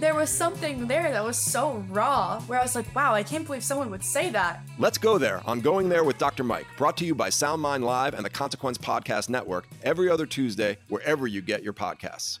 There was something there that was so raw where I was like, wow, I can't believe someone would say that. Let's go there on Going There with Dr. Mike, brought to you by SoundMind Live and the Consequence Podcast Network every other Tuesday, wherever you get your podcasts.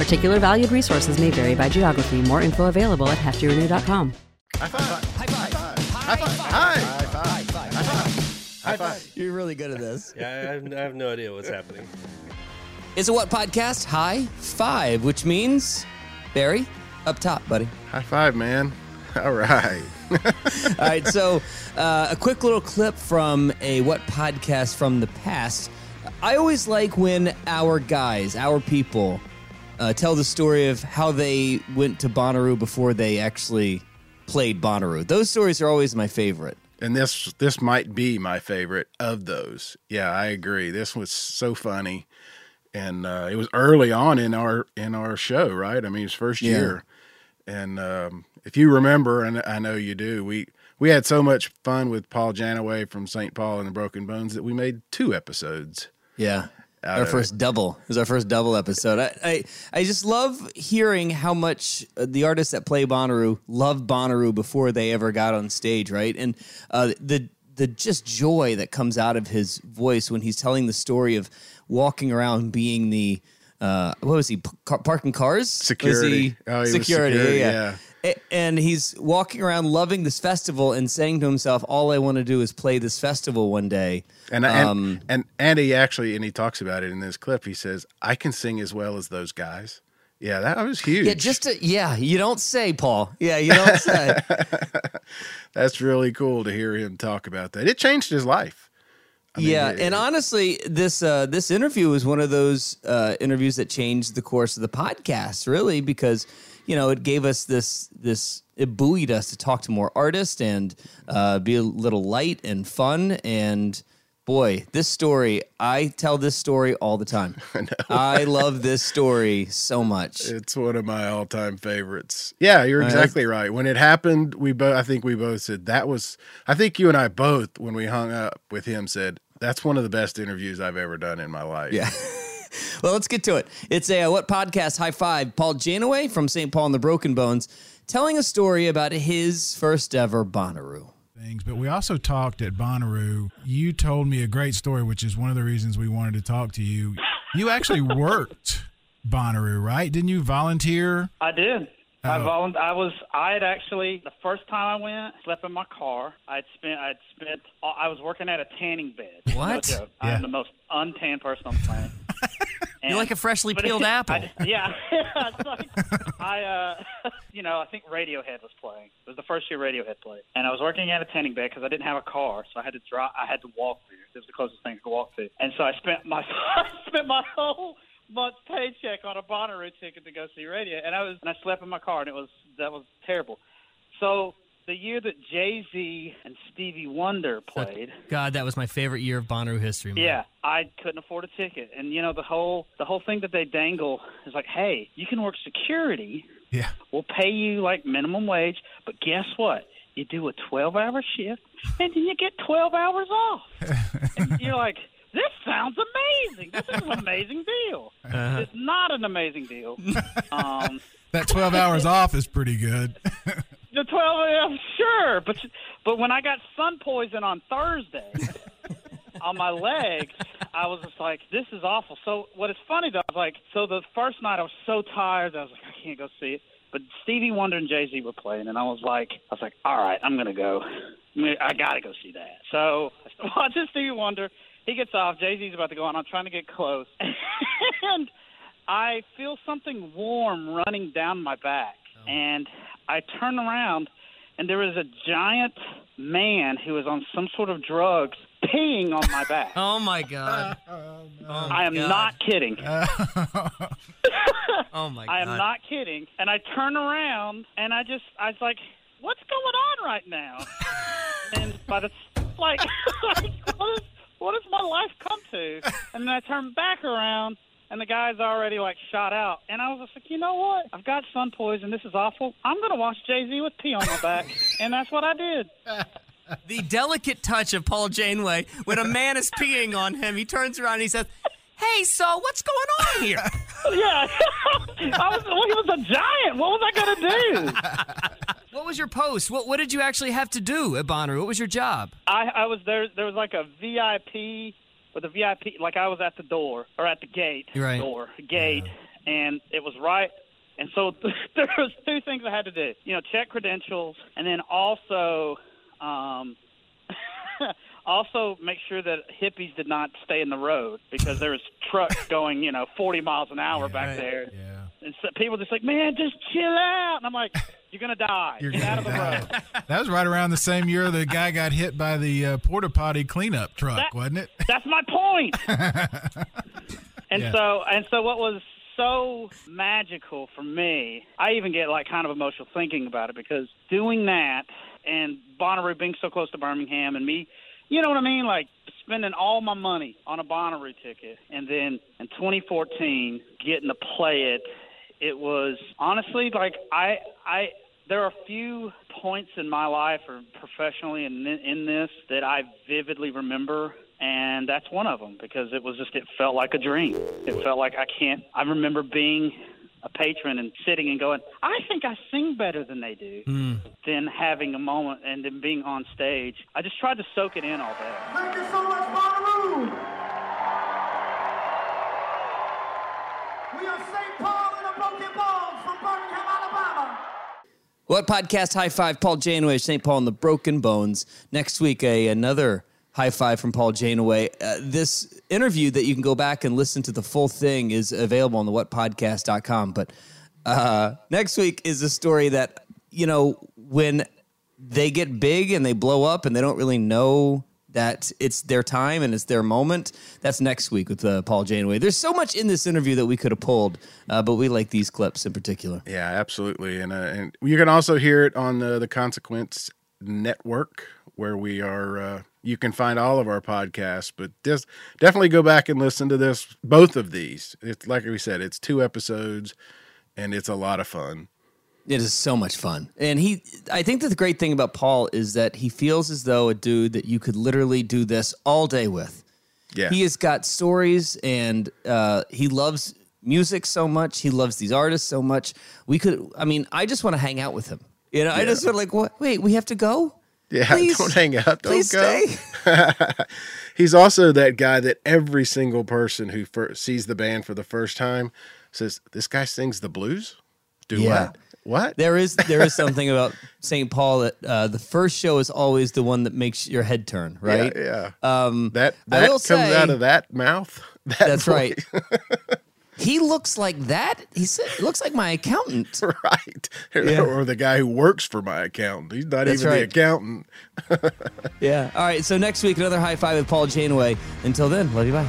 Particular valued resources may vary by geography. More info available at heftyrenew.com. High five. High five. High five. High five. High five. High five. You're really good at this. Yeah, I have, I have no idea what's happening. It's a what podcast? High five, which means Barry up top, buddy. High five, man. All right. All right, so uh, a quick little clip from a what podcast from the past. I always like when our guys, our people, uh, tell the story of how they went to Bonnaroo before they actually played Bonnaroo. Those stories are always my favorite. And this this might be my favorite of those. Yeah, I agree. This was so funny, and uh, it was early on in our in our show, right? I mean, it's first Yeah. year, and um, if you remember, and I know you do, we we had so much fun with Paul Janeway from St. Paul and the Broken Bones that we made two episodes. Yeah. Our first double it was our first double episode. I, I I just love hearing how much uh, the artists that play Bonnaroo love Bonnaroo before they ever got on stage, right? And uh, the the just joy that comes out of his voice when he's telling the story of walking around being the uh, what was he p- parking cars Security. he- Oh, he security, security, yeah. yeah. And he's walking around loving this festival and saying to himself, "All I want to do is play this festival one day." And and, Um, and and he actually and he talks about it in this clip. He says, "I can sing as well as those guys." Yeah, that was huge. Yeah, just to, yeah. You don't say, Paul. Yeah, you don't say. That's really cool to hear him talk about that. It changed his life. I mean, yeah, it- and honestly, this uh, this interview was one of those uh, interviews that changed the course of the podcast, really, because you know it gave us this this it buoyed us to talk to more artists and uh, be a little light and fun. And boy, this story, I tell this story all the time. I, love this story so much. It's one of my all-time favorites. Yeah, you're exactly right. When it happened, we both I think we both said that was I think you and I both when we hung up with him said that's one of the best interviews I've ever done in my life. Yeah. Well, let's get to it. It's a uh, what podcast high five. Paul Janeway from St. Paul and the Broken Bones telling a story about his first ever Bonnaroo. things, but we also talked at Bonnaroo. You told me a great story, which is one of the reasons we wanted to talk to you. You actually worked Bonnaroo, right? Didn't you volunteer? I did. I Oh. volun- I was. I had actually the first time I went, slept in my car. I'd spent. I'd spent. I was working at a tanning bed. What? joke. Yeah. I'm the most untanned person on the planet. You're like a freshly peeled it- apple. I, yeah, like, I, uh, you know, I think Radiohead was playing. It was the first year Radiohead played, and I was working at a tanning bed because I didn't have a car, so I had to drive. I had to walk there. It was the closest thing I could walk to, and so I spent my I spent my whole month's paycheck on a Bonnaroo ticket to go see Radio, and I was and I slept in my car, and it was that was terrible. So the year that Jay Z and Stevie Wonder played. God, that was my favorite year of Bonnaroo history. Man. Yeah, I couldn't afford a ticket, and you know the whole the whole thing that they dangle is like, hey, you can work security. Yeah. We'll pay you like minimum wage, but guess what? You do a twelve hour shift, and then you get twelve hours off. and you're like, this sounds amazing. This is an amazing deal. Uh-huh. It's not an amazing deal. Um, That 12 hours off is pretty good. the twelve, yeah, sure, but but when I got sun poison on Thursday, on my legs, I was just like, this is awful. So what is funny though, I was like, so the first night I was so tired, I was like, I can't go see it. But Stevie Wonder and Jay Z were playing, and I was like, I was like, all right, I'm gonna go. I gotta go see that. So I watching Stevie Wonder. He gets off. Jay Z's about to go on. I'm trying to get close, and I feel something warm running down my back, oh. and I turn around, and there is a giant man who is on some sort of drugs peeing on my back. oh my god! Oh, no. Oh, I am god. not kidding. oh my god! I am not kidding. And I turn around and I just I was like, "What's going on right now?" and by the like, what, is, what does my life come to? And then I turn back around and the guy's already like shot out. And I was just like, you know what? I've got sun poison. This is awful. I'm gonna watch Jay Z with pee on my back, and that's what I did. The delicate touch of Paul Janeway when a man is peeing on him, he turns around and he says. Hey, so what's going on here? yeah, I was. Well, he was a giant. What was I gonna do? what was your post? What What did you actually have to do at Bonnaroo? What was your job? I, I was there. There was like a VIP with a VIP, like I was at the door or at the gate, right. door gate, yeah. and it was right. And so there was two things I had to do. You know, check credentials, and then also, um, also make sure that hippies did not stay in the road because there was trucks going, you know, 40 miles an hour yeah, back right. there. Yeah. And so people just like, man, just chill out. And I'm like, you're gonna die. You're Get out of the die. road. That was right around the same year the guy got hit by the uh, porta potty cleanup truck, that, wasn't it? That's my point. and yeah. so, and so, what was so magical for me? I even get like kind of emotional thinking about it because doing that and Bonnaroo being so close to Birmingham and me you know what I mean? Like spending all my money on a Bonnaroo ticket, and then in 2014 getting to play it it was honestly like I I there are a few points in my life or professionally in in this that I vividly remember and that's one of them because it was just it felt like a dream. It felt like I can't I remember being a patron and sitting and going, I think I sing better than they do. Mm. Then having a moment and then being on stage. I just tried to soak it in all day. Thank you so much, Bonnaroo. We are St. Paul. And the Broken Bones from Birmingham, Alabama. What podcast high five? Paul Janeway, St. Paul and the Broken Bones. Next week, a another high five from Paul Janeway. Uh, this interview that you can go back and listen to the full thing is available on the whatpodcast.com. But uh, next week is a story that, you know, when they get big and they blow up and they don't really know that it's their time and it's their moment. That's next week with uh, Paul Janeway. There's so much in this interview that we could have pulled, uh, but we like these clips in particular. Yeah, absolutely. And, uh, and you can also hear it on the, the Consequence Network, where we are. You can find all of our podcasts, but just definitely go back and listen to this. Both of these. It's like we said, it's two episodes, and it's a lot of fun. It is so much fun. And he I think that the great thing about Paul is that he feels as though a dude that you could literally do this all day with. Yeah. He has got stories and uh, he loves music so much. He loves these artists so much. We could I mean, I just want to hang out with him. You know, yeah. I just sort of like, what wait, we have to go? Yeah, please, don't hang out. Don't go. He's also that guy that every single person who first sees the band for the first time says, "This guy sings the blues." Do yeah. what? What? There is there is something about St. Paul that uh, the first show is always the one that makes your head turn, right? Yeah. yeah. Um, that that comes say, out of that mouth. That that's right. He looks like that. He said, looks like my accountant, right? Yeah. Or the guy who works for my accountant. He's not that's even right. the accountant. yeah. All right. So next week, another high five with Paul Janeway. Until then, love you. Bye.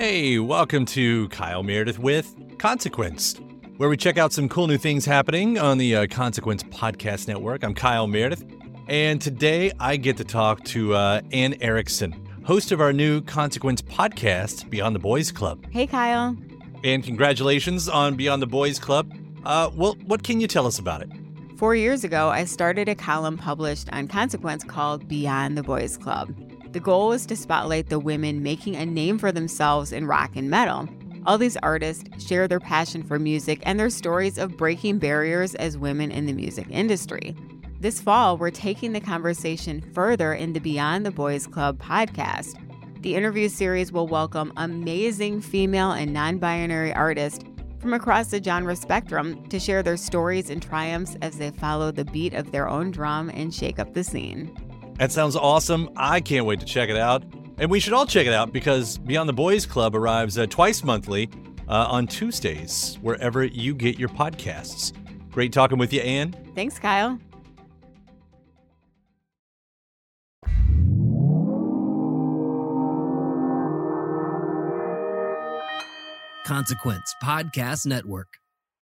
Hey, welcome to Kyle Meredith with Consequence, where we check out some cool new things happening on the uh, Consequence Podcast Network. I'm Kyle Meredith, and today I get to talk to uh, Anne Erickson, host of our new Consequence podcast, Beyond the Boys Club. Hey, Kyle. And congratulations on Beyond the Boys Club. Uh, well, what can you tell us about it? Four years ago, I started a column published on Consequence called Beyond the Boys Club. The goal was to spotlight the women making a name for themselves in rock and metal. All these artists share their passion for music and their stories of breaking barriers as women in the music industry. This fall, we're taking the conversation further in the Beyond the Boys Club podcast. The interview series will welcome amazing female and non binary artists from across the genre spectrum to share their stories and triumphs as they follow the beat of their own drum and shake up the scene. That sounds awesome. I can't wait to check it out. And we should all check it out because Beyond the Boys Club arrives uh, twice monthly uh, on Tuesdays, wherever you get your podcasts. Great talking with you, Anne. Thanks, Kyle. Consequence Podcast Network.